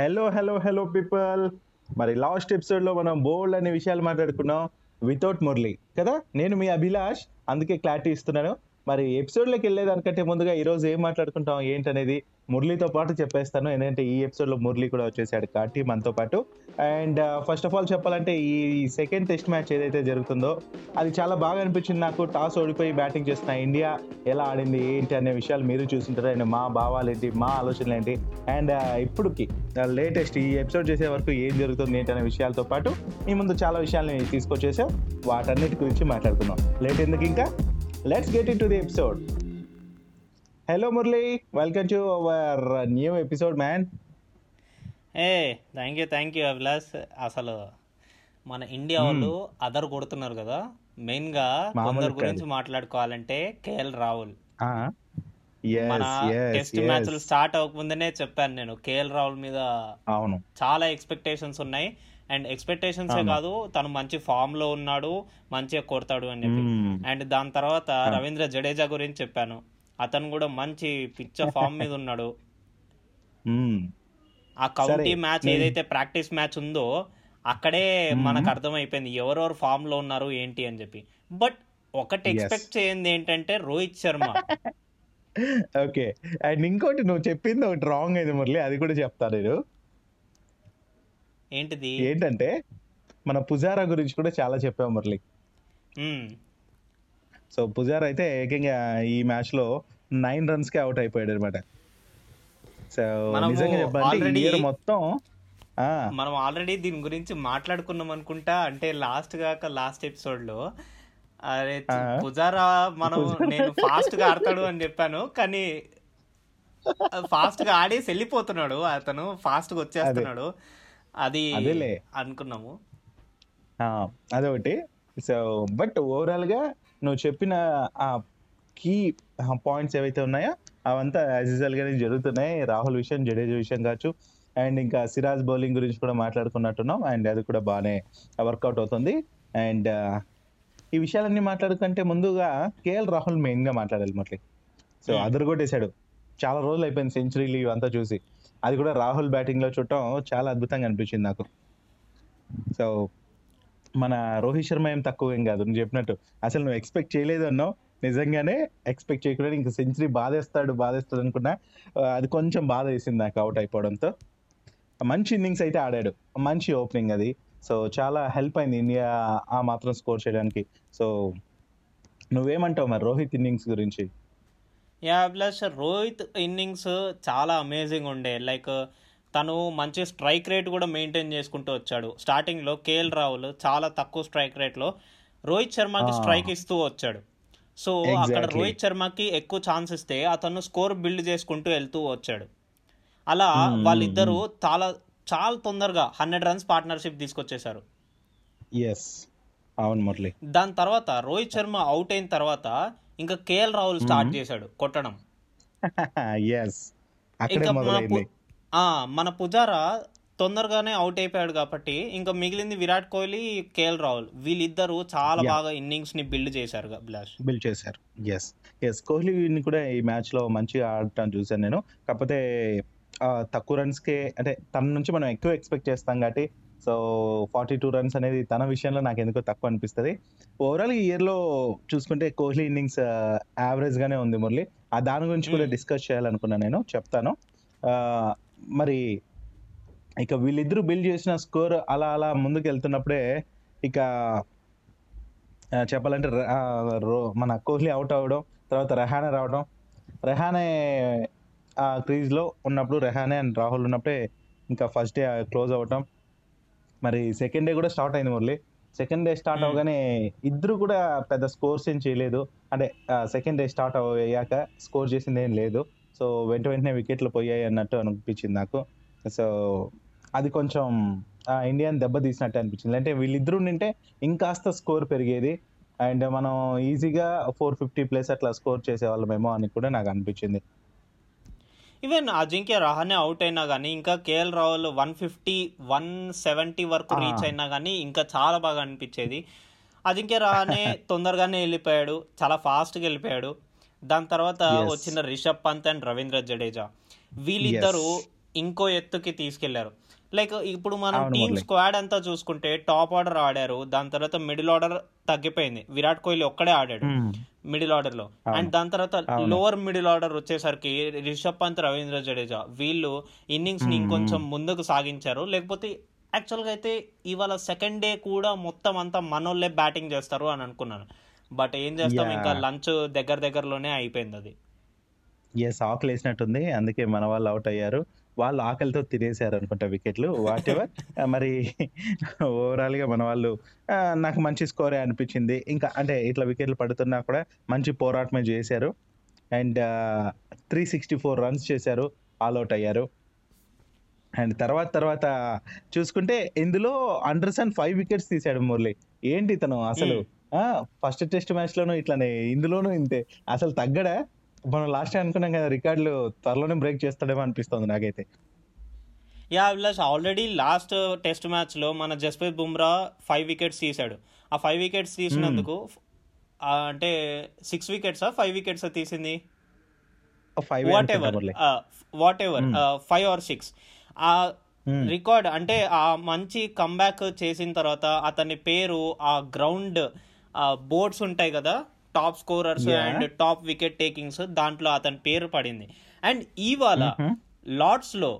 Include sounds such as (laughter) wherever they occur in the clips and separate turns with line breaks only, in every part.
Hello hello hello people మరి last ఎపిసోడ్లో మనం బోల్డ్ అనే విషయాలు మాట్లాడుకున్నాం వితౌట్ మురళి కదా? నేను మీ అభిలాష్ అందుకే క్లారిటీ ఇస్తున్నాను. మరి ఎపిసోడ్లోకి వెళ్ళేదానికంటే ముందుగా ఈరోజు ఏం మాట్లాడుకుంటాం ఏంటనేది మురళితో పాటు చెప్పేస్తాను. ఎందుకంటే ఈ ఎపిసోడ్లో మురళి కూడా వచ్చేసాడు కాబట్టి మనతో పాటు. అండ్ ఫస్ట్ ఆఫ్ ఆల్ చెప్పాలంటే ఈ సెకండ్ టెస్ట్ మ్యాచ్ ఏదైతే జరుగుతుందో అది చాలా బాగా అనిపించింది నాకు. టాస్ ఓడిపోయి బ్యాటింగ్ చేస్తున్న ఇండియా ఎలా ఆడింది ఏంటి అనే విషయాలు మీరు చూసింటారు. అండ్ మా భావాలు ఏంటి మా ఆలోచనలు ఏంటి. అండ్ uh, ఇప్పుడుకి లేటెస్ట్ uh, ఈ ఎపిసోడ్ చేసే వరకు ఏం జరుగుతుంది ఏంటి అనే విషయాలతో పాటు మీ ముందు చాలా విషయాల్ని తీసుకొచ్చేసాం. వాటన్నిటి గురించి మాట్లాడుకుందాం. లేట్ ఎందుకు ఇంకా? Let's get into the episode hello Murali welcome to our new episode man
A thank you thank you Abhilash అసలు మన ఇండియా వాళ్ళు అదర్ కొడుతున్నారు కదా.
మెయిన్గా
కొందరు
కాదు.
గురించి మాట్లాడుకోవాలంటే కేఎల్ రాహుల్ మన టెస్ట్ మ్యాచ్లు స్టార్ట్ అవ్వకముందనే చెప్పాను నేను. కేఎల్ రాహుల్ మీద
అవును.
చాలా ఎక్స్పెక్టేషన్స్ ఉన్నాయి. అండ్ ఎక్స్పెక్టేషన్స్ కాదు తను మంచి ఫామ్లో ఉన్నాడు మంచిగా కొడతాడు అని చెప్పి. అండ్ దాని తర్వాత రవీంద్ర జడేజా గురించి చెప్పాను. అతను కూడా మంచి పిచ్చ ఫామ్ మీద ఉన్నాడు. ఆ కౌంటీ మ్యాచ్ ఏదైతే ప్రాక్టీస్ మ్యాచ్ ఉందో అక్కడే మనకు అర్థమైపోయింది ఎవరెవరు ఫామ్లో ఉన్నారు ఏంటి అని చెప్పి. బట్ ఒకటి ఎక్స్పెక్ట్ చేయండి ఏంటంటే రోహిత్ శర్మ. (laughs)
ఓకే. అండ్ ఇంకోటి నువ్వు చెప్పింది ఒకటి రాంగ్ అయింది మురళి అది కూడా చెప్తా నేను.
ఏంటిది?
ఏంటంటే మన పుజారా గురించి కూడా చాలా చెప్పాం మురళి. సో పుజారా అయితే ఏకంగా ఈ మ్యాచ్లో నైన్ రన్స్కి అవుట్ అయిపోయాడు అనమాట సో నిజంగా year మొత్తం
మనం ఆల్రెడీ దీని గురించి మాట్లాడుకున్నాం అనుకుంటా అంటే లాస్ట్ కాక లాస్ట్ ఎపిసోడ్లో. అరే. పుజారా మనం నేను ఫాస్ట్గా ఆడతాడు అని చెప్పాను కానీ ఫాస్ట్గా ఆడేసి వెళ్ళిపోతున్నాడు అతను ఫాస్ట్గా వచ్చేస్తున్నాడు. అది. అనుకున్నాము.
అదొకటి. సో బట్ ఓవరాల్గా నువ్వు చెప్పిన ఆ కీ పాయింట్స్ ఏవైతే ఉన్నాయో అవంతా యాజ్ యూజువల్ గానే జరుగుతున్నాయి. రాహుల్ విషయం జడేజా విషయం కావచ్చు. అండ్ ఇంకా సిరాజ్ బౌలింగ్ గురించి కూడా మాట్లాడుకున్నట్టున్నాం. అండ్ అది కూడా బాగానే వర్కౌట్ అవుతుంది. అండ్ ఈ విషయాలన్నీ మాట్లాడుకుంటే ముందుగా కేఎల్ రాహుల్ మెయిన్గా మాట్లాడాలి మట్లీ సో
Hmm.
అదర్ కొట్టేశాడు చాలా రోజులు అయిపోయింది సెంచరీలు ఇవంతా చూసి. అది కూడా రాహుల్ బ్యాటింగ్లో చూడటం చాలా అద్భుతంగా అనిపించింది నాకు. సో మన రోహిత్ శర్మ ఏం తక్కువ ఏం కాదు నువ్వు చెప్పినట్టు. అసలు నువ్వు ఎక్స్పెక్ట్ చేయలేదు అన్నావు. నిజంగానే ఎక్స్పెక్ట్ చేయకుండా ఇంకా సెంచరీ బాధేస్తాడు బాధేస్తాడు అనుకున్నా అది కొంచెం బాధ వేసింది నాకు అవుట్ అయిపోవడంతో. మంచి ఇన్నింగ్స్ అయితే ఆడాడు. మంచి ఓపెనింగ్ అది. సో చాలా హెల్ప్ అయింది ఇండియా ఆ మాత్రం స్కోర్ చేయడానికి. సో నువ్వేమంటావు మరి రోహిత్ ఇన్నింగ్స్ గురించి?
యా ప్లస్ రోహిత్ ఇన్నింగ్స్ చాలా అమేజింగ్ ఉండే. లైక్ తను మంచి స్ట్రైక్ రేట్ కూడా మెయింటైన్ చేసుకుంటూ వచ్చాడు. స్టార్టింగ్లో కేఎల్ రాహుల్ చాలా తక్కువ స్ట్రైక్ రేట్లో రోహిత్ శర్మకి. స్ట్రైక్ ఇస్తూ వచ్చాడు. సో అక్కడ. రోహిత్ శర్మకి ఎక్కువ ఛాన్స్ ఇస్తే అతను స్కోర్ బిల్డ్ చేసుకుంటూ వెళ్తూ వచ్చాడు. అలా
Hmm,
వాళ్ళిద్దరూ చాలా చాలా తొందరగా హండ్రెడ్ రన్స్ పార్ట్నర్షిప్ తీసుకొచ్చేశారు.
ఎస్ అవును మురళి.
దాని తర్వాత రోహిత్ శర్మ అవుట్ అయిన తర్వాత ఇంకా కేఎల్ రాహుల్ స్టార్ట్ చేశాడు కొట్టడం. (laughs) మన పుజారా తొందరగానే అవుట్ అయిపోయాడు కాబట్టి ఇంకా మిగిలింది విరాట్ కోహ్లీ కేఎల్ రాహుల్. వీళ్ళిద్దరూ చాలా. బాగా ఇన్నింగ్స్ని బిల్డ్ చేశారు
బిల్డ్ చేశారు. ఎస్ ఎస్ కోహ్లీని కూడా ఈ మ్యాచ్లో మంచిగా ఆడటం చూసాను నేను. కాకపోతే తక్కువ రన్స్ కే అంటే తన నుంచి మనం ఎక్కువ ఎక్స్పెక్ట్ చేస్తాం కాబట్టి సో ఫార్టీ టూ రన్స్ అనేది తన విషయంలో నాకు ఎందుకో తక్కువ అనిపిస్తుంది. ఓవరాల్ ఈ ఇయర్లో చూసుకుంటే కోహ్లీ ఇన్నింగ్స్ యావరేజ్ గానే ఉంది మురళి. ఆ దాని గురించి కూడా
Hmm.
డిస్కస్ చేయాలనుకున్నా నేను చెప్తాను. మరి ఇక వీళ్ళిద్దరూ బిల్డ్ చేసిన స్కోర్ అలా అలా ముందుకు వెళ్తున్నప్పుడే ఇక చెప్పాలంటే మన కోహ్లీ అవుట్ అవ్వడం తర్వాత రెహానే రావడం. రెహానే ఆ క్రీజ్లో ఉన్నప్పుడు రెహానే అండ్ రాహుల్ ఉన్నప్పుడే ఇంకా ఫస్ట్ డే క్లోజ్ అవ్వటం. మరి సెకండ్ డే కూడా స్టార్ట్ అయింది మురళి. Second day start. అవగానే ఇద్దరు కూడా పెద్ద స్కోర్స్ ఏం చేయలేదు. అంటే సెకండ్ డే స్టార్ట్ అయ్యాక స్కోర్ చేసింది ఏం లేదు. సో వెంట వెంటనే వికెట్లు పోయాయి అన్నట్టు అనిపించింది నాకు. సో అది కొంచెం ఇండియన్ దెబ్బ తీసినట్టు అనిపించింది. అంటే వీళ్ళిద్దరు నింటే ఇంకాస్త స్కోర్ పెరిగేది. అండ్ మనం ఈజీగా ఫోర్ ఫిఫ్టీ ప్లేస్ అట్లా స్కోర్ చేసేవాళ్ళమేమో అని కూడా నాకు అనిపించింది.
ఈవెన్ అజింక్య రహానే అవుట్ అయినా కానీ ఇంకా K L Rahul one fifty one seventy వరకు. రీచ్ అయినా కానీ ఇంకా చాలా బాగా అనిపించేది. అజింక్య రహానే (laughs) తొందరగానే వెళ్ళిపోయాడు చాలా ఫాస్ట్గా వెళ్ళిపోయాడు. దాని తర్వాత. వచ్చిన రిషబ్ పంత్ అండ్ రవీంద్ర జడేజా. వీళ్ళిద్దరూ ఇంకో ఎత్తుకి తీసుకెళ్ళారు. లైక్ ఇప్పుడు మనం టీమ్. స్క్వాడ్ అంతా చూసుకుంటే టాప్ ఆర్డర్ ఆడారు దాని తర్వాత మిడిల్ ఆర్డర్ తగ్గిపోయింది విరాట్ కోహ్లీ ఒక్కడే ఆడాడు. మిడిల్
ఆర్డర్లో.
అండ్ దాని తర్వాత. లోవర్ మిడిల్ ఆర్డర్ వచ్చేసరికి రిషబ్ పంత్ రవీంద్ర జడేజా వీళ్ళు
ఇన్నింగ్స్ని.
ఇంకొంచెం ముందుకు సాగించారు లేకపోతే యాక్చువల్గా అయితే ఇవాళ సెకండ్ డే కూడా మొత్తం అంతా మనోళ్ళే బ్యాటింగ్ చేస్తారు అని అనుకున్నాను బట్ ఏం చేస్తాం. ఇంకా లంచ్ దగ్గర దగ్గరలోనే అయిపోయింది అది
ఎస్ ఆకలి వేసినట్టుంది అందుకే మన వాళ్ళు అవుట్ అయ్యారు వాళ్ళు ఆకలితో తినేసారు అనుకుంటా వికెట్లు. వాట్ ఎవర్ మరి ఓవరాల్గా మన వాళ్ళు నాకు మంచి స్కోరే అనిపించింది. ఇంకా అంటే ఇట్లా వికెట్లు పడుతున్నా కూడా మంచి పోరాటమే చేశారు. And three sixty four runs చేశారు. ఆల్ అవుట్ అయ్యారు. అండ్ తర్వాత తర్వాత చూసుకుంటే ఇందులో అండర్సన్ ఫైవ్ వికెట్స్ తీశాడు మురళి. ఏంటి ఇతను అసలు? ఫస్ట్ టెస్ట్ మ్యాచ్ లోను ఇట్లానే ఇందులోనూ ఇంతే. అసలు తగ్గడా? మనం లాస్ట్ టైం అనుకున్నాం కదా రికార్డులు త్వరలోనే బ్రేక్ చేస్తాడేమో అనిపిస్తుంది నాకైతే.
Yeah Abhilash already last test మ్యాచ్లో మన జస్ప్రీత్ బుమ్రా ఫైవ్ వికెట్స్ తీశాడు. ఆ ఫైవ్ వికెట్స్ తీసినందుకు అంటే సిక్స్ వికెట్స్ ఫైవ్ వికెట్స్ తీసింది? Whatever whatever five or six. ఆ రికార్డ్ అంటే ఆ మంచి కంబ్యాక్ చేసిన తర్వాత అతని పేరు ఆ గ్రౌండ్ బోర్డ్స్ ఉంటాయి కదా top scorers. And top wicket takings దాంట్లో అతని పేరు పడింది. అండ్ ఇవాళ లార్డ్స్లో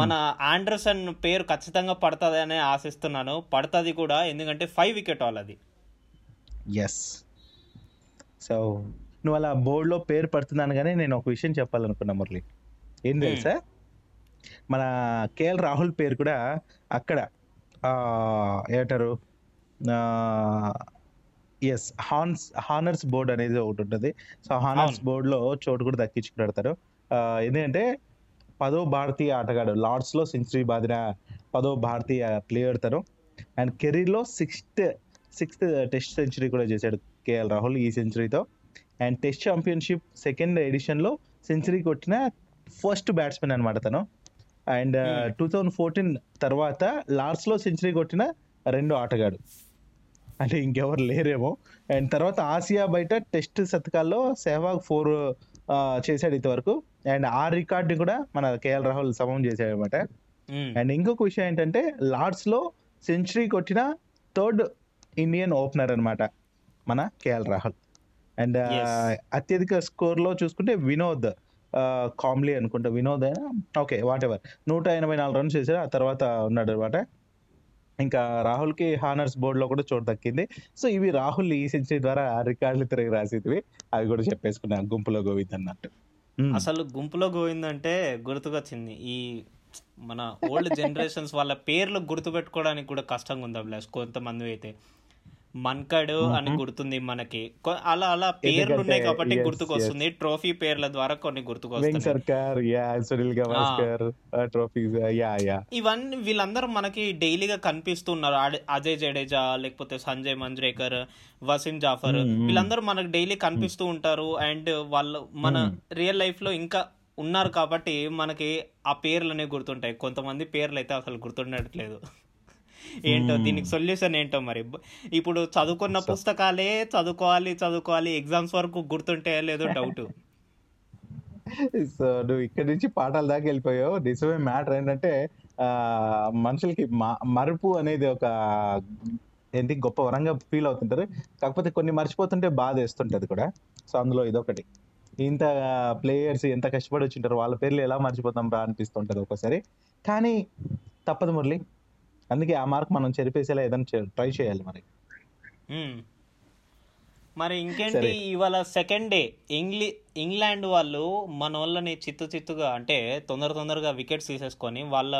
మన ఆండర్సన్ పేరు ఖచ్చితంగా పడుతుంది అని ఆశిస్తున్నాను. పడుతుంది కూడా ఎందుకంటే ఫైవ్ వికెట్ వాళ్ళది
ఎస్ సో నువ్వు అలా బోర్డులో పేరు పడుతున్నాను కానీ నేను ఒక విషయం చెప్పాలనుకున్నా మురళి. ఏం తెలుసా? మన కేఎల్ రాహుల్ పేరు కూడా అక్కడ ఏమంటారు? ఎస్ హాన్స్ హానర్స్ బోర్డ్ అనేది ఒకటి ఉంటుంది. So honours. బోర్డులో చోటు కూడా దక్కించుకుని ఆ, ఎందుకంటే పదో భారతీయ ఆటగాడు లార్డ్స్లో సెంచరీ బాదిన పదో భారతీయ ప్లేయర్ తను. అండ్ కెరీర్లో సిక్స్త్ సిక్స్త్ టెస్ట్ సెంచరీ కూడా చేశాడు కేఎల్ రాహుల్ ఈ సెంచరీతో అండ్ టెస్ట్ ఛాంపియన్షిప్ సెకండ్ ఎడిషన్లో సెంచరీ కొట్టిన ఫస్ట్ బ్యాట్స్మెన్ అనమాట తను. అండ్. టూ థౌజండ్ ఫోర్టీన్ తర్వాత లార్డ్స్లో సెంచరీ కొట్టిన రెండో ఆటగాడు. అంటే ఇంకెవరు లేరేమో. అండ్ తర్వాత ఆసియా బయట టెస్ట్ శతకాల్లో సెహ్వాగ్ ఫోర్ చేశాడు ఇంతవరకు. అండ్ ఆ రికార్డు కూడా మన కేఎల్ రాహుల్ సమం చేశాడు అనమాట. అండ్ ఇంకొక విషయం ఏంటంటే లార్డ్స్లో సెంచరీ కొట్టిన థర్డ్ ఇండియన్ ఓపెనర్ అన్నమాట మన కేఎల్ రాహుల్. అండ్. అత్యధిక స్కోర్లో చూసుకుంటే వినోద్ కామ్లీ అనుకుంటా. వినోద్ అయినా ఓకే వాట్ ఎవర్ నూట ఎనభై నాలుగు రన్స్ చేశారు ఆ తర్వాత ఉన్నాడు అనమాట ఇంకా రాహుల్కి హానర్స్ బోర్డ్లో కూడా చోటు దక్కింది. సో ఇవి రాహుల్ ఈ సెంచరీ ద్వారా రికార్డులు తిరిగి రాసేవి అవి కూడా చెప్పేసుకున్నా గుంపులో గోవింద్ అన్నట్టు.
అసలు గుంపులో గోవింద్ అంటే గుర్తుకొచ్చింది. ఈ మన ఓల్డ్ జనరేషన్స్ వాళ్ళ పేర్లు గుర్తుపెట్టుకోవడానికి కూడా కష్టంగా ఉంది అభిలాష్ కొంతమంది అయితే. మన్కడ్ అని గుర్తుంది మనకి. అలా అలా పేర్లు ఉన్నాయి కాబట్టి గుర్తుకొస్తుంది. ట్రోఫీ పేర్ల ద్వారా కొన్ని
యా
ఇవన్నీ వీళ్ళందరూ మనకి డైలీగా కనిపిస్తున్నారు. అజయ్ జడేజా లేకపోతే సంజయ్ మంజ్రేకర్ వసీం జాఫర్. వీళ్ళందరూ మనకు డైలీ కనిపిస్తూ ఉంటారు. అండ్ వాళ్ళు మన రియల్ లైఫ్లో ఇంకా ఉన్నారు కాబట్టి మనకి ఆ పేర్లు అనేవి గుర్తుంటాయి. కొంతమంది పేర్లు అయితే అసలు గుర్తుండట్లేదు. ఏంటో దీనికి సొల్యూషన్ ఏంటో మరి? ఇప్పుడు చదువుకున్న పుస్తకాలే చదువుకోవాలి చదువుకోవాలి ఎగ్జామ్స్ వరకు గుర్తుంటే లేదో డౌట్
సో నువ్వు ఇక్కడి నుంచి పాఠాల దాకా వెళ్ళిపోయావు. నిజమే మ్యాటర్ ఏంటంటే మనుషులకి మరుపు అనేది ఒక ఏంటి గొప్ప వరంగా ఫీల్ అవుతుంటారు కాకపోతే కొన్ని మర్చిపోతుంటే బాధ వేస్తుంటది కూడా. సో అందులో ఇదొకటి. ఇంత ప్లేయర్స్ ఎంత కష్టపడి వచ్చింటారు వాళ్ళ పేర్లు ఎలా మర్చిపోతాం రా అనిపిస్తుంటది ఒక్కోసారి. కానీ తప్పదు మురళి. అందుకే ఆ మార్క్ మనం చెరిపేసేలా ఏదైనా ట్రై చేయాలి మరి.
మరి ఇంకేంటి. ఇవాళ సెకండ్ డే ఇంగ్లీ ఇంగ్లాండ్ వాళ్ళు మన వాళ్ళని చిత్తు చిత్తుగా అంటే తొందర తొందరగా వికెట్స్ తీసేసుకొని వాళ్ళ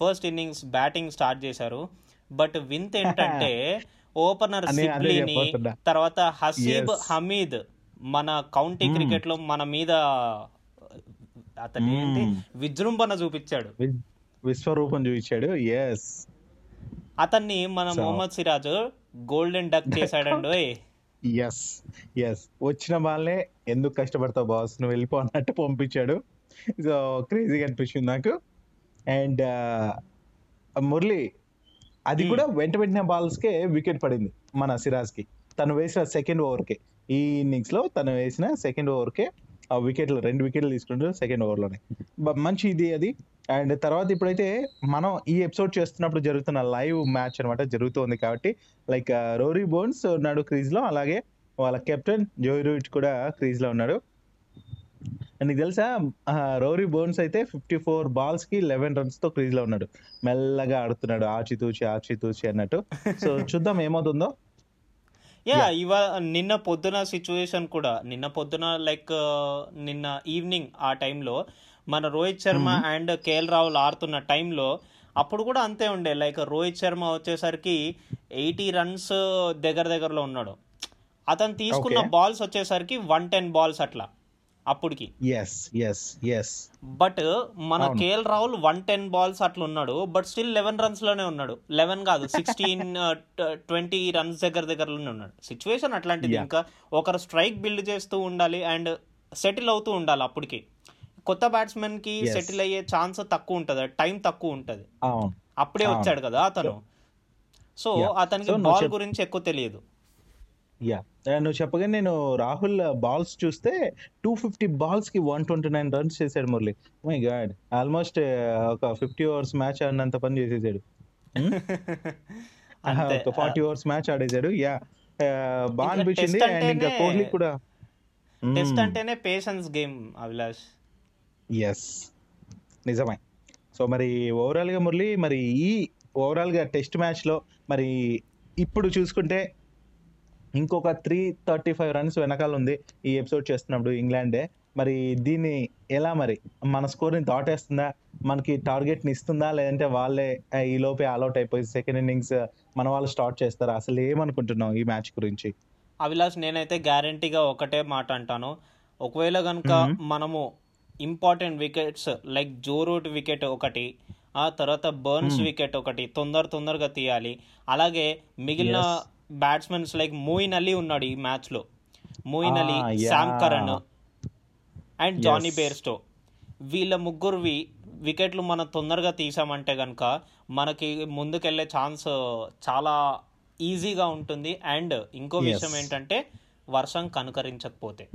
ఫస్ట్ ఇన్నింగ్స్ బ్యాటింగ్ స్టార్ట్ చేశారు బట్ వింత్ ఏంటంటే (laughs) ఓపెనర్ సిబ్లీని. తర్వాత హసీబ్. హమీద్ మన కౌంటీ. క్రికెట్లో మన మీద అతను ఏంటి. విజృంభణ చూపించాడు
విశ్వరూపం చూపించాడు ఎస్
అతన్ని మన మొహమ్మద్ సిరాజ్ గోల్డెన్ డక్ చేశాడండి
ఎస్ ఎస్ వచ్చిన వాళ్ళే ఎందుకు కష్టపడతావు బాస్ నువ్వు వెళ్ళిపో అన్నట్టు పంపించాడు. సో క్రేజీగా అనిపించింది నాకు. అండ్ మురళి అది
Hmm.
కూడా వెంట వెంటనే balls కే వికెట్ పడింది మన సిరాజ్కి తను వేసిన సెకండ్ ఓవర్కే ఈ ఇన్నింగ్స్లో తను వేసిన సెకండ్ ఓవర్కే ఆ వికెట్లు రెండు వికెట్లు తీసుకుంటారు సెకండ్ ఓవర్లోనే మంచి ఇది అది. అండ్ తర్వాత ఇప్పుడైతే మనం ఈ ఎపిసోడ్ చేస్తున్నప్పుడు జరుగుతున్న లైవ్ మ్యాచ్ అనమాట జరుగుతుంది కాబట్టి లైక్ రోరీ బోన్స్ ఉన్నాడు క్రీజ్లో అలాగే వాళ్ళ కెప్టెన్ జోయ్ రూట్ కూడా క్రీజ్లో ఉన్నాడు నీకు తెలుసా రోరీ బోన్స్ అయితే ఫిఫ్టీ ఫోర్ బాల్స్కి లెవెన్ రన్స్తో క్రీజ్లో ఉన్నాడు. మెల్లగా ఆడుతున్నాడు ఆచితూచి ఆచితూచి అన్నట్టు. సో (laughs) చూద్దాం ఏమవుతుందో.
యా ఇవా నిన్న పొద్దున సిచ్యువేషన్ కూడా నిన్న పొద్దున లైక్ నిన్న ఈవినింగ్ ఆ టైంలో మన Rohit Sharma and K L Rahul ఆడుతున్న టైంలో అప్పుడు కూడా అంతే ఉండే. లైక్ రోహిత్ శర్మ వచ్చేసరికి ఎయిటీ రన్స్ దగ్గర దగ్గరలో ఉన్నాడు. అతను తీసుకున్న. బాల్స్ వచ్చేసరికి వన్ టెన్ బాల్స్ అట్లా అప్పటికి
ఎస్ ఎస్ ఎస్
బట్ మన. KL Rahul one ten balls అట్లా ఉన్నాడు. బట్ స్టిల్ లెవెన్ రన్స్లోనే ఉన్నాడు. లెవెన్ కాదు సిక్స్టీన్ (laughs) ట్వంటీ రన్స్ దగ్గర దగ్గరలోనే ఉన్నాడు. సిచ్యువేషన్ అట్లాంటిది. ఇంకా ఒకరు స్ట్రైక్ బిల్డ్ చేస్తూ ఉండాలి అండ్ సెటిల్ అవుతూ ఉండాలి అప్పటికి కొత్త
బ్యాట్స్మెన్కి.
సెటిల్ అయ్యే ఛాన్స్ తక్కువ ఉంటది. టైం తక్కువ ఉంటది. అప్పుడే. వచ్చాడు కదా అతను. సో. అతనికి బాల్ గురించి ఎక్కువ తెలియదు.
యా నువ్వు చెప్పగా నేను రాహుల్ బాల్స్ చూస్తే టూ ఫిఫ్టీ బాల్స్కి వన్ ట్వంటీ నైన్ రన్స్ చేశాడు మురళి మై గాడ్ ఆల్మోస్ట్ ఒక ఫిఫ్టీ ఓవర్స్ మ్యాచ్ ఆడినంత పని చేసేసాడు. (laughs)
అంతే.
ఒక ఫార్టీ ఓవర్స్ మ్యాచ్ ఆడేశాడు. యా బాగా అనిపించింది అండ్ ఇంకా కోహ్లీ కూడా.
టెస్ట్ అంటేనే పేషెన్స్ గేమ్ అభిలాష్.
ఎస్ నిజమే. సో మరి ఓవరాల్గా మురళి మరి ఈ ఓవరాల్గా టెస్ట్ మ్యాచ్లో మరి ఇప్పుడు చూసుకుంటే ఇంకొక త్రీ థర్టీ ఫైవ్ రన్స్ వెనకాల ఉంది ఈ ఎపిసోడ్ చేస్తున్నప్పుడు ఇంగ్లాండే. మరి దీన్ని ఎలా మరి? మన స్కోర్ని దాటేస్తుందా? మనకి టార్గెట్ని ఇస్తుందా? లేదంటే వాళ్ళే ఈ లోపే ఆల్అౌట్ అయిపోయి సెకండ్ ఇన్నింగ్స్ మన వాళ్ళు స్టార్ట్ చేస్తారా? అసలు ఏమనుకుంటున్నాం ఈ మ్యాచ్ గురించి?
అభిలాష్ నేనైతే గ్యారంటీగా ఒకటే మాట అంటాను. ఒకవేళ కనుక మనము important wickets like Joe Root wicket ఒకటి ఆ తర్వాత బర్న్స్ వికెట్ ఒకటి తొందర తొందరగా తీయాలి అలాగే మిగిలిన. బ్యాట్స్మెన్స్ లైక్ మోయిన్ అలీ ఉన్నాడు ఈ మ్యాచ్లో Moeen Ali. Sam Curran and Jonny. Bairstow వీళ్ళ ముగ్గురువి వికెట్లు మనం తొందరగా తీసామంటే కనుక మనకి ముందుకెళ్ళే ఛాన్స్ చాలా ఈజీగా ఉంటుంది అండ్ ఇంకో. విషయం ఏంటంటే వర్షం కనుకరించకపోతే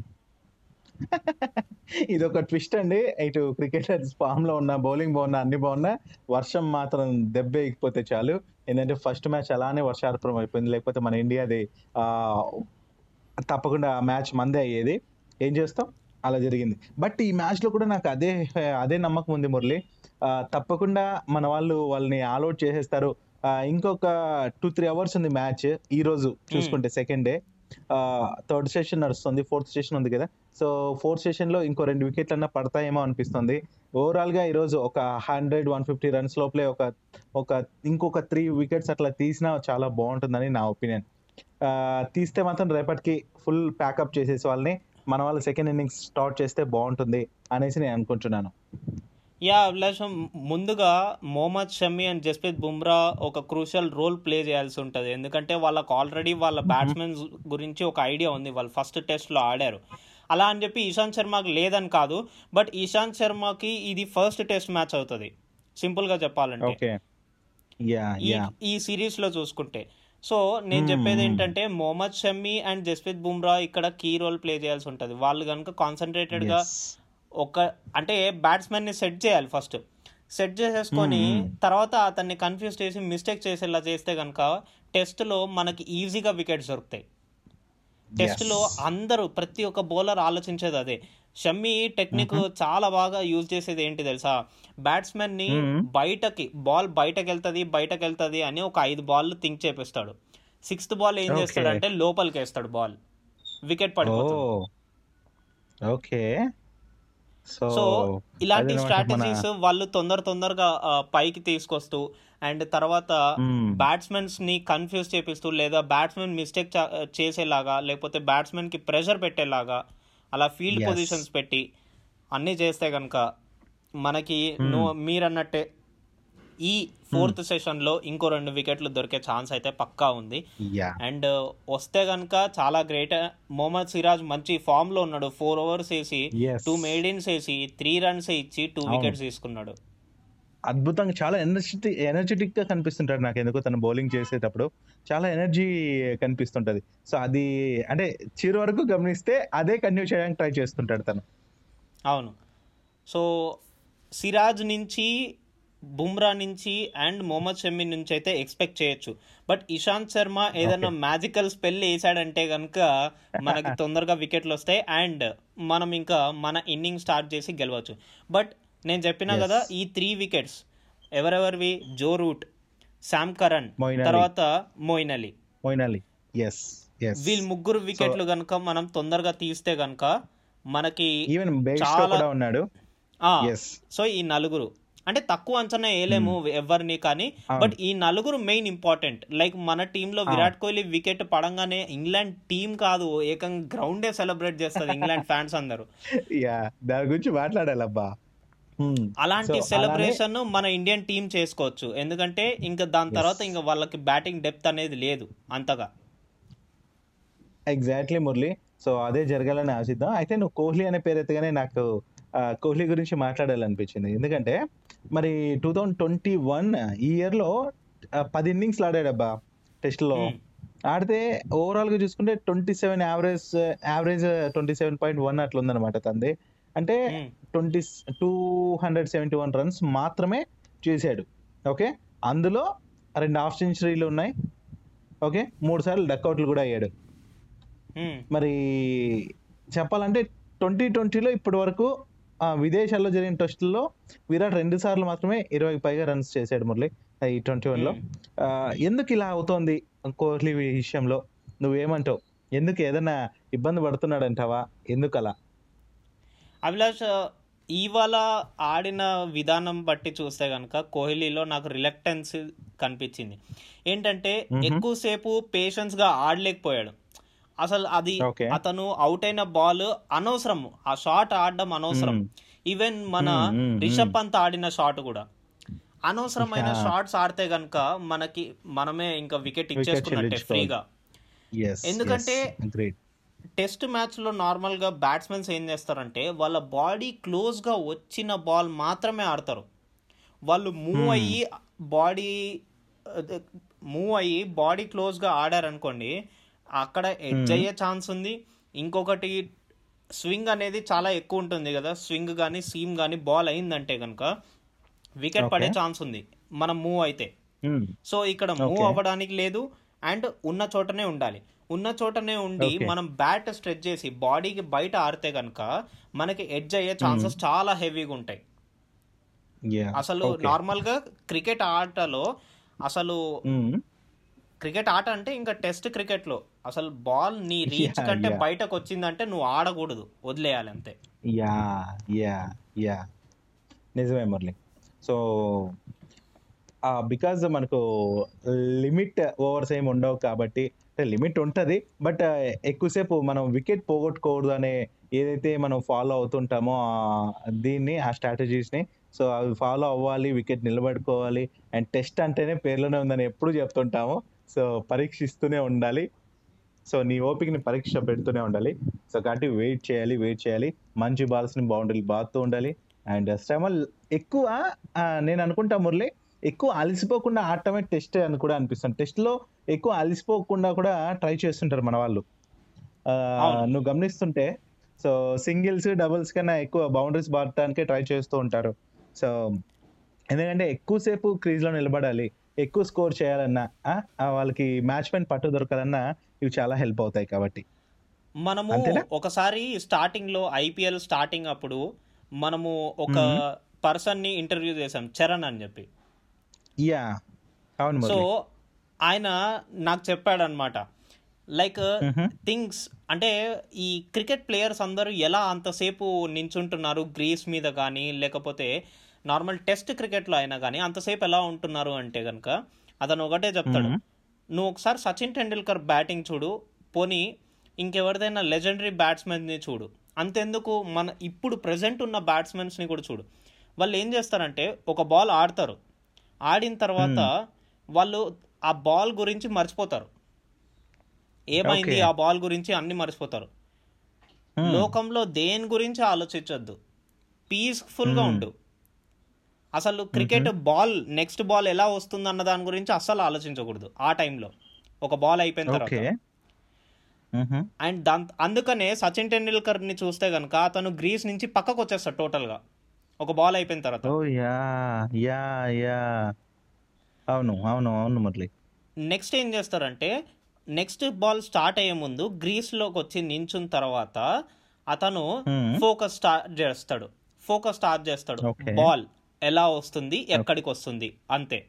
(laughs)
ఇది ఒక ట్విస్ట్ అండి. ఇటు క్రికెటర్స్ ఫామ్లో ఉన్న బౌలింగ్ బాగున్నా అన్ని బాగున్నా వర్షం మాత్రం దెబ్బ ఎగిపోతే చాలు. ఏంటంటే ఫస్ట్ మ్యాచ్ అలానే వర్షార్పణం అయిపోయింది. లేకపోతే మన ఇండియాది ఆ తప్పకుండా ఆ మ్యాచ్ మందే అయ్యేది. ఏం చేస్తాం? అలా జరిగింది. బట్ ఈ మ్యాచ్లో కూడా నాకు అదే అదే నమ్మకం ఉంది మురళి. తప్పకుండా మన వాళ్ళు వాళ్ళని ఆల్అౌట్ చేసేస్తారు. ఇంకొక టూ త్రీ అవర్స్ ఉంది మ్యాచ్. ఈ రోజు చూసుకుంటే సెకండ్ డే. థర్డ్ సెషన్ నడుస్తుంది. ఫోర్త్ సెషన్ ఉంది కదా. సో ఫోర్త్ సెషన్లో ఇంకో రెండు వికెట్లు అన్నా పడతాయేమో అనిపిస్తుంది. ఓవరాల్గా ఈ రోజు ఒక హండ్రెడ్ వన్ ఫిఫ్టీ రన్స్ లోపలే ఒక ఒక ఇంకొక త్రీ వికెట్స్ అట్లా తీసినా చాలా బాగుంటుందని నా ఒపీనియన్. తీస్తే మాత్రం రేపటికి ఫుల్ ప్యాకప్ చేసేసి వాళ్ళని మన వాళ్ళు సెకండ్ ఇన్నింగ్స్ స్టార్ట్ చేస్తే బాగుంటుంది అనేసి నేను అనుకుంటున్నాను.
యా అభిలాషం ముందుగా మొహమ్మద్ షమి అండ్ జస్ప్రీత్ బుమ్రా ఒక క్రూషియల్ రోల్ ప్లే చేయాల్సి ఉంటుంది. ఎందుకంటే వాళ్ళకు ఆల్రెడీ వాళ్ళ బ్యాట్స్మెన్ గురించి ఒక ఐడియా ఉంది. వాళ్ళు ఫస్ట్ టెస్ట్లో ఆడారు. అలా అని చెప్పి ఇషాంత్ శర్మకి లేదని కాదు బట్ ఇషాంత్ శర్మకి ఇది ఫస్ట్ టెస్ట్ మ్యాచ్ అవుతుంది. సింపుల్గా చెప్పాలంటే.
ఓకే. యా
ఈ
యా.
ఈ సిరీస్లో చూసుకుంటే. సో నేను చెప్పేది ఏంటంటే మొహమ్మద్ షమి అండ్ జస్ప్రీత్ బుమ్రా ఇక్కడ కీ రోల్ ప్లే చేయాల్సి ఉంటుంది. వాళ్ళు కనుక కాన్సన్ట్రేటెడ్గా ఒక అంటే బ్యాట్స్మెన్ని సెట్ చేయాలి ఫస్ట్ సెట్ చేసేసుకొని తర్వాత అతన్ని కన్ఫ్యూజ్ చేసి మిస్టేక్ చేసేలా చేస్తే కనుక టెస్ట్లో మనకి ఈజీగా వికెట్స్ దొరుకుతాయి. టెస్ట్లో అందరూ ప్రతి ఒక్క బౌలర్ ఆలోచించేది అదే. షమ్మి టెక్నిక్ చాలా బాగా యూజ్ చేసేది ఏంటి తెలుసా? బ్యాట్స్మెన్ని బయటకి బాల్ బయటకి వెళ్తది బయటకి వెళ్తది అని ఒక ఐదు బాల్ థింక్ చేపిస్తాడు. సిక్స్త్ బాల్ ఏం. చేస్తాడంటే లోపలికి వేస్తాడు బాల్. వికెట్ పడిపోతుంది.
ఓకే. సో
ఇలాంటి స్ట్రాటజీస్ వాళ్ళు తొందర తొందరగా పైకి తీసుకొస్తూ అండ్ తర్వాత. బ్యాట్స్మెన్స్ని కన్ఫ్యూజ్ చేపిస్తూ లేదా బ్యాట్స్మెన్ మిస్టేక్ చేసేలాగా లేకపోతే బ్యాట్స్మెన్కి ప్రెషర్ పెట్టేలాగా అలా ఫీల్డ్. పొజిషన్స్ పెట్టి అన్నీ చేస్తే కనుక మనకి నువ్వు మీరన్నట్టే ఈ ఫోర్త్ సెషన్లో ఇంకో రెండు వికెట్లు దొరికే ఛాన్స్ అయితే పక్కా ఉంది. అండ్ వస్తే కనుక చాలా గ్రేట్. మొహమ్మద్ సిరాజ్ మంచి ఫామ్లో ఉన్నాడు. ఫోర్ ఓవర్స్ వేసి. టూ మెయిడిన్స్ వేసి త్రీ రన్స్ ఇచ్చి టూ వికెట్స్ తీసుకున్నాడు.
అద్భుతంగా చాలా ఎనర్జెటిక్ ఎనర్జెటిక్గా కనిపిస్తుంటాడు నాకు ఎందుకో తను బౌలింగ్ చేసేటప్పుడు. చాలా ఎనర్జీ కనిపిస్తుంటది. సో అది అంటే చివరి వరకు గమనిస్తే అదే కంటిన్యూ చేయడానికి ట్రై చేస్తుంటాడు తను.
అవును. సో సిరాజ్ నుంచి బుమ్రా నుంచి అండ్ మొహమ్మద్ షమి నుంచి అయితే ఎక్స్పెక్ట్ చేయొచ్చు. బట్ ఇషాంత్ శర్మ ఏదైనా మ్యాజికల్ స్పెల్ వేసాడంటే కనుక మనకి (laughs) తొందరగా వికెట్లు వస్తాయి. అండ్ మనం ఇంకా మన ఇన్నింగ్ స్టార్ట్ చేసి గెలవచ్చు. బట్ నేను చెప్పినా కదా ఈ three wickets ఎవరెవరివి? Joe Root Sam Curran. తర్వాత Moeen Ali
Moeen Ali yes
వీళ్ళు ముగ్గురు వికెట్లు కనుక మనం తొందరగా తీస్తే కనుక మనకి చాలా-
ఉన్నాడు.
సో ఈ నలుగురు. అంటే తక్కువ అంచనా వేయలేము ఎవరిని కానీ బట్ ఈ నలుగురు మెయిన్ ఇంపార్టెంట్ లైక్ మన టీంలో విరాట్ కోహ్లీ వికెట్ పడంగానే ఇంగ్లాండ్ టీం కాదు ఏకంగా గ్రౌండే సెలబ్రేట్ చేస్తుంది ఇంగ్లాండ్ (laughs) ఫ్యాన్స్ అందరూ.
యా దాని గురించి మాట్లాడాలబ్బా. Hmm.
అలాంటి
So,
సెలబ్రేషన్ మన ఇండియన్ టీం చేసుకోవచ్చు. ఎందుకంటే ఇంకా దాని తర్వాత ఇంకా వాళ్ళకి బ్యాటింగ్ డెప్త్ అనేది లేదు అంతగా.
ఎగ్జాక్ట్లీ మురళి. సో అదే జరగాలని ఆశిద్దాం. అయితే నువ్వు కోహ్లీ అనే పేరు ఎత్తగానే నాకు కోహ్లీ గురించి మాట్లాడాలనిపించింది. ఎందుకంటే మరి టూ థౌజండ్ ట్వంటీ వన్ ఈ ఇయర్లో పది ఇన్నింగ్స్లు ఆడాడబ్బా టెస్ట్లో.
Hmm.
ఆడితే ఓవరాల్గా చూసుకుంటే twenty seven average average twenty seven point one అట్లా ఉందన్నమాట తంది. అంటే. Twenty two hundred seventy one runs మాత్రమే చేశాడు. ఓకే? అందులో రెండు హాఫ్ సెంచరీలు ఉన్నాయి. ఓకే? మూడు సార్లు డక్అవుట్లు కూడా అయ్యాడు. మరి చెప్పాలంటే ట్వంటీ ట్వంటీలో ఇప్పటి వరకు విదేశాల్లో జరిగిన టెస్టుల్లో విరాట్ రెండు సార్లు మాత్రమే ఇరవై పైగా రన్స్ చేశాడు మురళి ఈ ట్వంటీ వన్లో. ఎందుకు ఇలా అవుతోంది కోహ్లీ విషయంలో? నువ్వేమంటావు? ఎందుకు ఏదైనా ఇబ్బంది పడుతున్నాడంటావా? ఎందుకు అలా
అభిలాష్ ఇవాళ ఆడిన విధానం బట్టి చూస్తే కనుక కోహ్లీలో నాకు రిలక్టెన్స్ కనిపించింది. ఏంటంటే ఎక్కువసేపు పేషెన్స్గా ఆడలేకపోయాడు. అసలు అది. అతను అవుట్ అయిన బాల్ అనవసరం. ఆ షాట్ ఆడడం అనవసరం. ఈవెన్ మన రిషబ్ పంత్ ఆడిన షాట్ కూడా. అనవసరమైన. షాట్స్ ఆడితే గనుక మనకి మనమే ఇంకా వికెట్ ఇచ్చేసుకున్నట్టే. ఫ్రీగా ఎందుకంటే టెస్ట్ మ్యాచ్లో నార్మల్గా బ్యాట్స్మెన్స్ ఏం చేస్తారంటే వాళ్ళ బాడీ క్లోజ్గా వచ్చిన బాల్ మాత్రమే ఆడతారు. వాళ్ళు మూవ్ అయ్యి బాడీ మూవ్ అయ్యి బాడీ క్లోజ్గా ఆడారనుకోండి అక్కడ ఎడ్జ్ అయ్యే ఛాన్స్ ఉంది. ఇంకొకటి స్వింగ్ అనేది చాలా ఎక్కువ ఉంటుంది కదా. స్వింగ్ కానీ సీమ్ కానీ బాల్ అయిందంటే కనుక వికెట్ పడే ఛాన్స్ ఉంది. మనం మూవ్ అయితే. సో ఇక్కడ మూవ్. అవ్వడానికి లేదు. అండ్ ఉన్న చోటనే ఉండాలి. ఉన్న చోటనే ఉండి. మనం బ్యాట్ స్ట్రెచ్ చేసి బాడీకి బయట ఆడితే కనుక మనకి ఎడ్జ్ అయ్యే ఛాన్సెస్ చాలా హెవీగా ఉంటాయి. అసలు నార్మల్గా క్రికెట్ ఆటలో అసలు క్రికెట్ ఆట అంటే ఇంకా టెస్ట్ క్రికెట్లో అసలు బాల్ నీ రీచ్ కంటే. బయటకు వచ్చిందంటే నువ్వు ఆడకూడదు వదిలేయాలి అంతే
యా యా యా నిజమే మురళి. సో బికాజ్ మనకు లిమిట్ ఓవర్స్ ఏమి ఉండవు కాబట్టి అంటే లిమిట్ ఉంటుంది బట్ ఎక్కువసేపు మనం వికెట్ పోగొట్టుకోకూడదు అనే ఏదైతే మనం ఫాలో అవుతుంటామో దీన్ని ఆ స్ట్రాటజీస్ని సో అవి ఫాలో అవ్వాలి వికెట్ నిలబెట్టుకోవాలి అండ్ టెస్ట్ అంటేనే పేర్లోనే ఉందని ఎప్పుడు చెప్తుంటాము. సో పరీక్షిస్తూనే ఉండాలి. సో నీ ఓపికని పరీక్ష పెడుతూనే ఉండాలి. సో కాబట్టి వెయిట్ చేయాలి వెయిట్ చేయాలి. మంచి బాల్స్ని బౌండరీలు బాగుతూ ఉండాలి. అండ్ శ్రమ ఎక్కువ నేను అనుకుంటా మురళి ఎక్కువ అలసిపోకుండా ఆడటమే టెస్ట్ అని కూడా అనిపిస్తుంది. టెస్ట్లో ఎక్కువ అలసిపోకుండా కూడా ట్రై చేస్తుంటారు మన వాళ్ళు. నువ్వు గమనిస్తుంటే సో సింగిల్స్ డబుల్స్ కన్నా ఎక్కువ బౌండరీస్ బాడటానికే ట్రై చేస్తూ ఉంటారు. సో ఎందుకంటే ఎక్కువసేపు క్రీజ్లో నిలబడాలి ఎక్కువ స్కోర్ చేయాలన్నా వాళ్ళకి మ్యాచ్ పైన పట్టు దొరకాలన్నా ఇవి చాలా హెల్ప్ అవుతాయి కాబట్టి.
మనము? ఒకసారి స్టార్టింగ్లో ఐపీఎల్ స్టార్టింగ్ అప్పుడు మనము ఒక పర్సన్ని ఇంటర్వ్యూ చేసాం చరణ్ అని చెప్పి.
యా అవును
సో ఆయన నాకు చెప్పాడనమాట. లైక్. థింగ్స్ అంటే ఈ క్రికెట్ ప్లేయర్స్ అందరూ ఎలా అంతసేపు నించుంటున్నారు గ్రీస్ మీద కానీ లేకపోతే నార్మల్ టెస్ట్ క్రికెట్లో అయినా కానీ అంతసేపు ఎలా ఉంటున్నారు అంటే కనుక అతను ఒకటే చెప్తాడు. నువ్వు ఒకసారి సచిన్ టెండూల్కర్ బ్యాటింగ్ చూడు పోనీ ఇంకెవరిదైనా లెజెండరీ బ్యాట్స్మెన్ని చూడు. అంతెందుకు? మన ఇప్పుడు ప్రెసెంట్ ఉన్న బ్యాట్స్మెన్స్ని కూడా చూడు. వాళ్ళు ఏం చేస్తారంటే ఒక బాల్ ఆడతారు. ఆడిన తర్వాత వాళ్ళు ఆ బాల్ గురించి మర్చిపోతారు. ఏమైంది. ఆ బాల్ గురించి అన్ని మర్చిపోతారు.
Hmm.
లోకంలో దేని గురించి ఆలోచించొద్దు. పీస్ఫుల్గా
Hmm.
ఉండు. అసలు క్రికెట్ బాల్ నెక్స్ట్ బాల్ ఎలా వస్తుంది అన్న దాని గురించి అస్సలు ఆలోచించకూడదు ఆ టైంలో. ఒక బాల్ అయిపోయిన తర్వాత.
మ్హూ.
అండ్ దాని అందుకనే సచిన్ టెండూల్కర్ని చూస్తే గనక అతను గ్రీస్ నుంచి పక్కకు వచ్చేస్తాడు టోటల్గా ఒక బాల్ అయిపోయిన తర్వాత.
ఓ యా యా యా. అవును అవును అవును మురళి.
నెక్స్ట్ ఏం చేస్తారంటే నెక్స్ట్ బాల్ స్టార్ట్ అయ్యే ముందు గ్రీస్లోకి వచ్చి నించున్న తర్వాత అతను. ఫోకస్ స్టార్ట్ చేస్తాడు. ఫోకస్ స్టార్ట్ చేస్తాడు. బాల్ ఎలా వస్తుంది ఎక్కడికి వస్తుంది అంతే.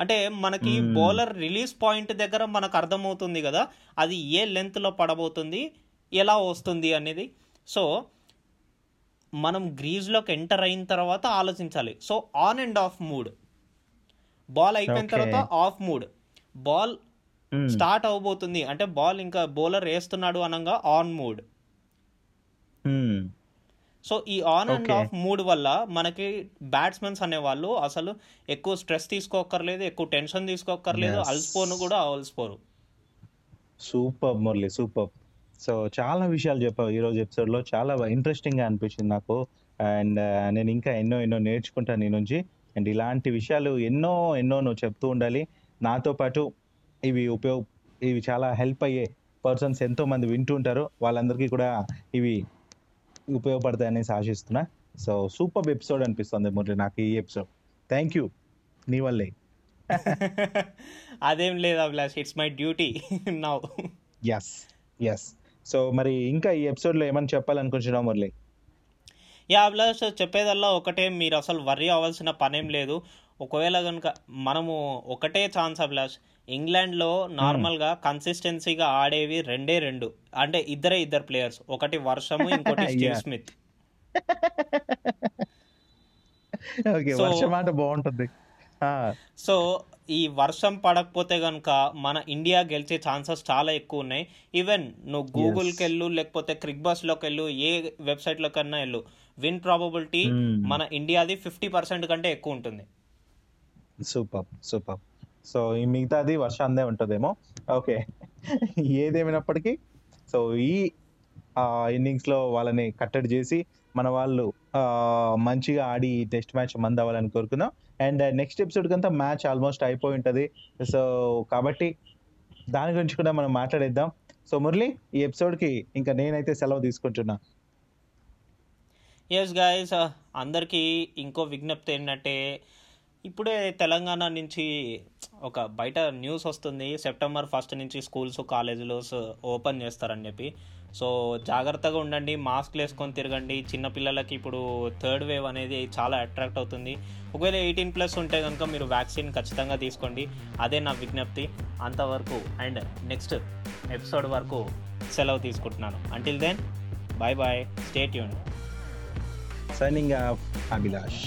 అంటే మనకి బౌలర్ రిలీజ్ పాయింట్ దగ్గర మనకు అర్థమవుతుంది కదా అది ఏ లెంత్లో పడబోతుంది ఎలా వస్తుంది అనేది. సో మనం గ్రీజ్లోకి ఎంటర్ అయిన తర్వాత ఆలోచించాలి so on and off mood ball అయిపోయిన. తర్వాత ఆఫ్ మూడ్ బాల్. స్టార్ట్ అవబోతుంది అంటే బాల్ ఇంకా బౌలర్ వేస్తున్నాడు అనగా ఆన్ మూడ్. సో ఈ ఆన్ అండ్. ఆఫ్ మూడ్ వల్ల మనకి బ్యాట్స్మెన్స్ అనేవాళ్ళు అసలు ఎక్కువ స్ట్రెస్ తీసుకోక్కర్లేదు ఎక్కువ టెన్షన్ తీసుకోక్కర్లేదు
Yes.
అలసిపోను కూడా అలసిపోరు
సూపర్ మురళి సూపర్ సో చాలా విషయాలు చెప్పావు ఈరోజు ఎపిసోడ్లో. చాలా ఇంట్రెస్టింగ్గా అనిపించింది నాకు. అండ్ నేను ఇంకా ఎన్నో ఎన్నో నేర్చుకుంటాను నీ నుంచి. అండ్ ఇలాంటి విషయాలు ఎన్నో ఎన్నో నువ్వు చెప్తూ ఉండాలి. నాతో పాటు ఇవి ఉపయోగ ఇవి చాలా హెల్ప్ అయ్యే పర్సన్స్ ఎంతో మంది వింటూ ఉంటారు. వాళ్ళందరికీ కూడా ఇవి ఉపయోగపడతాయనేసి ఆశిస్తున్నా. సో సూపర్ ఎపిసోడ్ అనిపిస్తుంది మురళి నాకు ఈ ఎపిసోడ్. Thank you. నీ వల్లే. (laughs)
అదేం లేదు Abhilash it's my duty. (laughs) Now.
Yes yes so మరి ఇంకా ఈ ఎపిసోడ్లో ఏమైనా చెప్పాలనుకుంటున్నావు మురళి?
యా అభిలాష్ చెప్పేదల్లా ఒకటే మీరు అసలు వర్రీ అవ్వాల్సిన పనేం లేదు. ఒకవేళ కనుక మనము ఒకటే ఛాన్స్ అభిలాష్ ఇంగ్లాండ్లో నార్మల్గా కన్సిస్టెన్సీగా ఆడేవి రెండే రెండు. అంటే ఇద్దరే ఇద్దరు ప్లేయర్స్. ఒకటి వర్షము (laughs) ఇంకోటి స్టీవ్. స్మిత్. (laughs)
ఓకే వర్షం మాట బాగుంటుంది.
సో ఈ వర్షం పడకపోతే కనుక మన ఇండియా గెలిచే ఛాన్సెస్ చాలా ఎక్కువ ఉన్నాయి. ఈవెన్ నువ్వు గూగుల్కి వెళ్ళు లేకపోతే క్రిక్ బస్లోకి వెళ్ళు ఏ వెబ్సైట్లో కన్నా వెళ్ళు. Win probability
Hmm.
మన ఇండియాది ఫిఫ్టీ పర్సెంట్ కంటే ఎక్కువ ఉంటుంది.
Super super. సో ఈ మిగతాది వర్షాందే ఉంటుందేమో. ఓకే. ఏదేమైనప్పటికీ సో ఈ ఇన్నింగ్స్లో వాళ్ళని కట్టడి చేసి మన వాళ్ళు మంచిగా ఆడి టెస్ట్ మ్యాచ్ మంది అవ్వాలని కోరుకుందాం. అండ్ నెక్స్ట్ ఎపిసోడ్ కంతా మ్యాచ్ ఆల్మోస్ట్ అయిపోయి ఉంటుంది. సో కాబట్టి దాని గురించి కూడా మనం మాట్లాడేద్దాం. సో మురళి ఈ ఎపిసోడ్కి ఇంకా నేనైతే సెలవు తీసుకుంటున్నా.
ఎస్ గాయస్ uh, అందరికీ ఇంకో విజ్ఞప్తి ఏంటంటే ఇప్పుడే తెలంగాణ నుంచి ఒక బయట న్యూస్ వస్తుంది. సెప్టెంబర్ ఫస్ట్ నుంచి స్కూల్స్ కాలేజీలు ఓపెన్ చేస్తారని చెప్పి. సో జాగ్రత్తగా ఉండండి మాస్క్లు వేసుకొని తిరగండి. చిన్నపిల్లలకి ఇప్పుడు థర్డ్ వేవ్ అనేది చాలా అట్రాక్ట్ అవుతుంది. ఒకవేళ ఎయిటీన్ ప్లస్ ఉంటే కనుక మీరు వ్యాక్సిన్ ఖచ్చితంగా తీసుకోండి. అదే నా విజ్ఞప్తి. అంతవరకు అండ్ నెక్స్ట్ ఎపిసోడ్ వరకు సెలవు తీసుకుంటున్నాను. Until then bye bye stay యూన్
సైనింగ్ ఆఫ్ అభిలాష్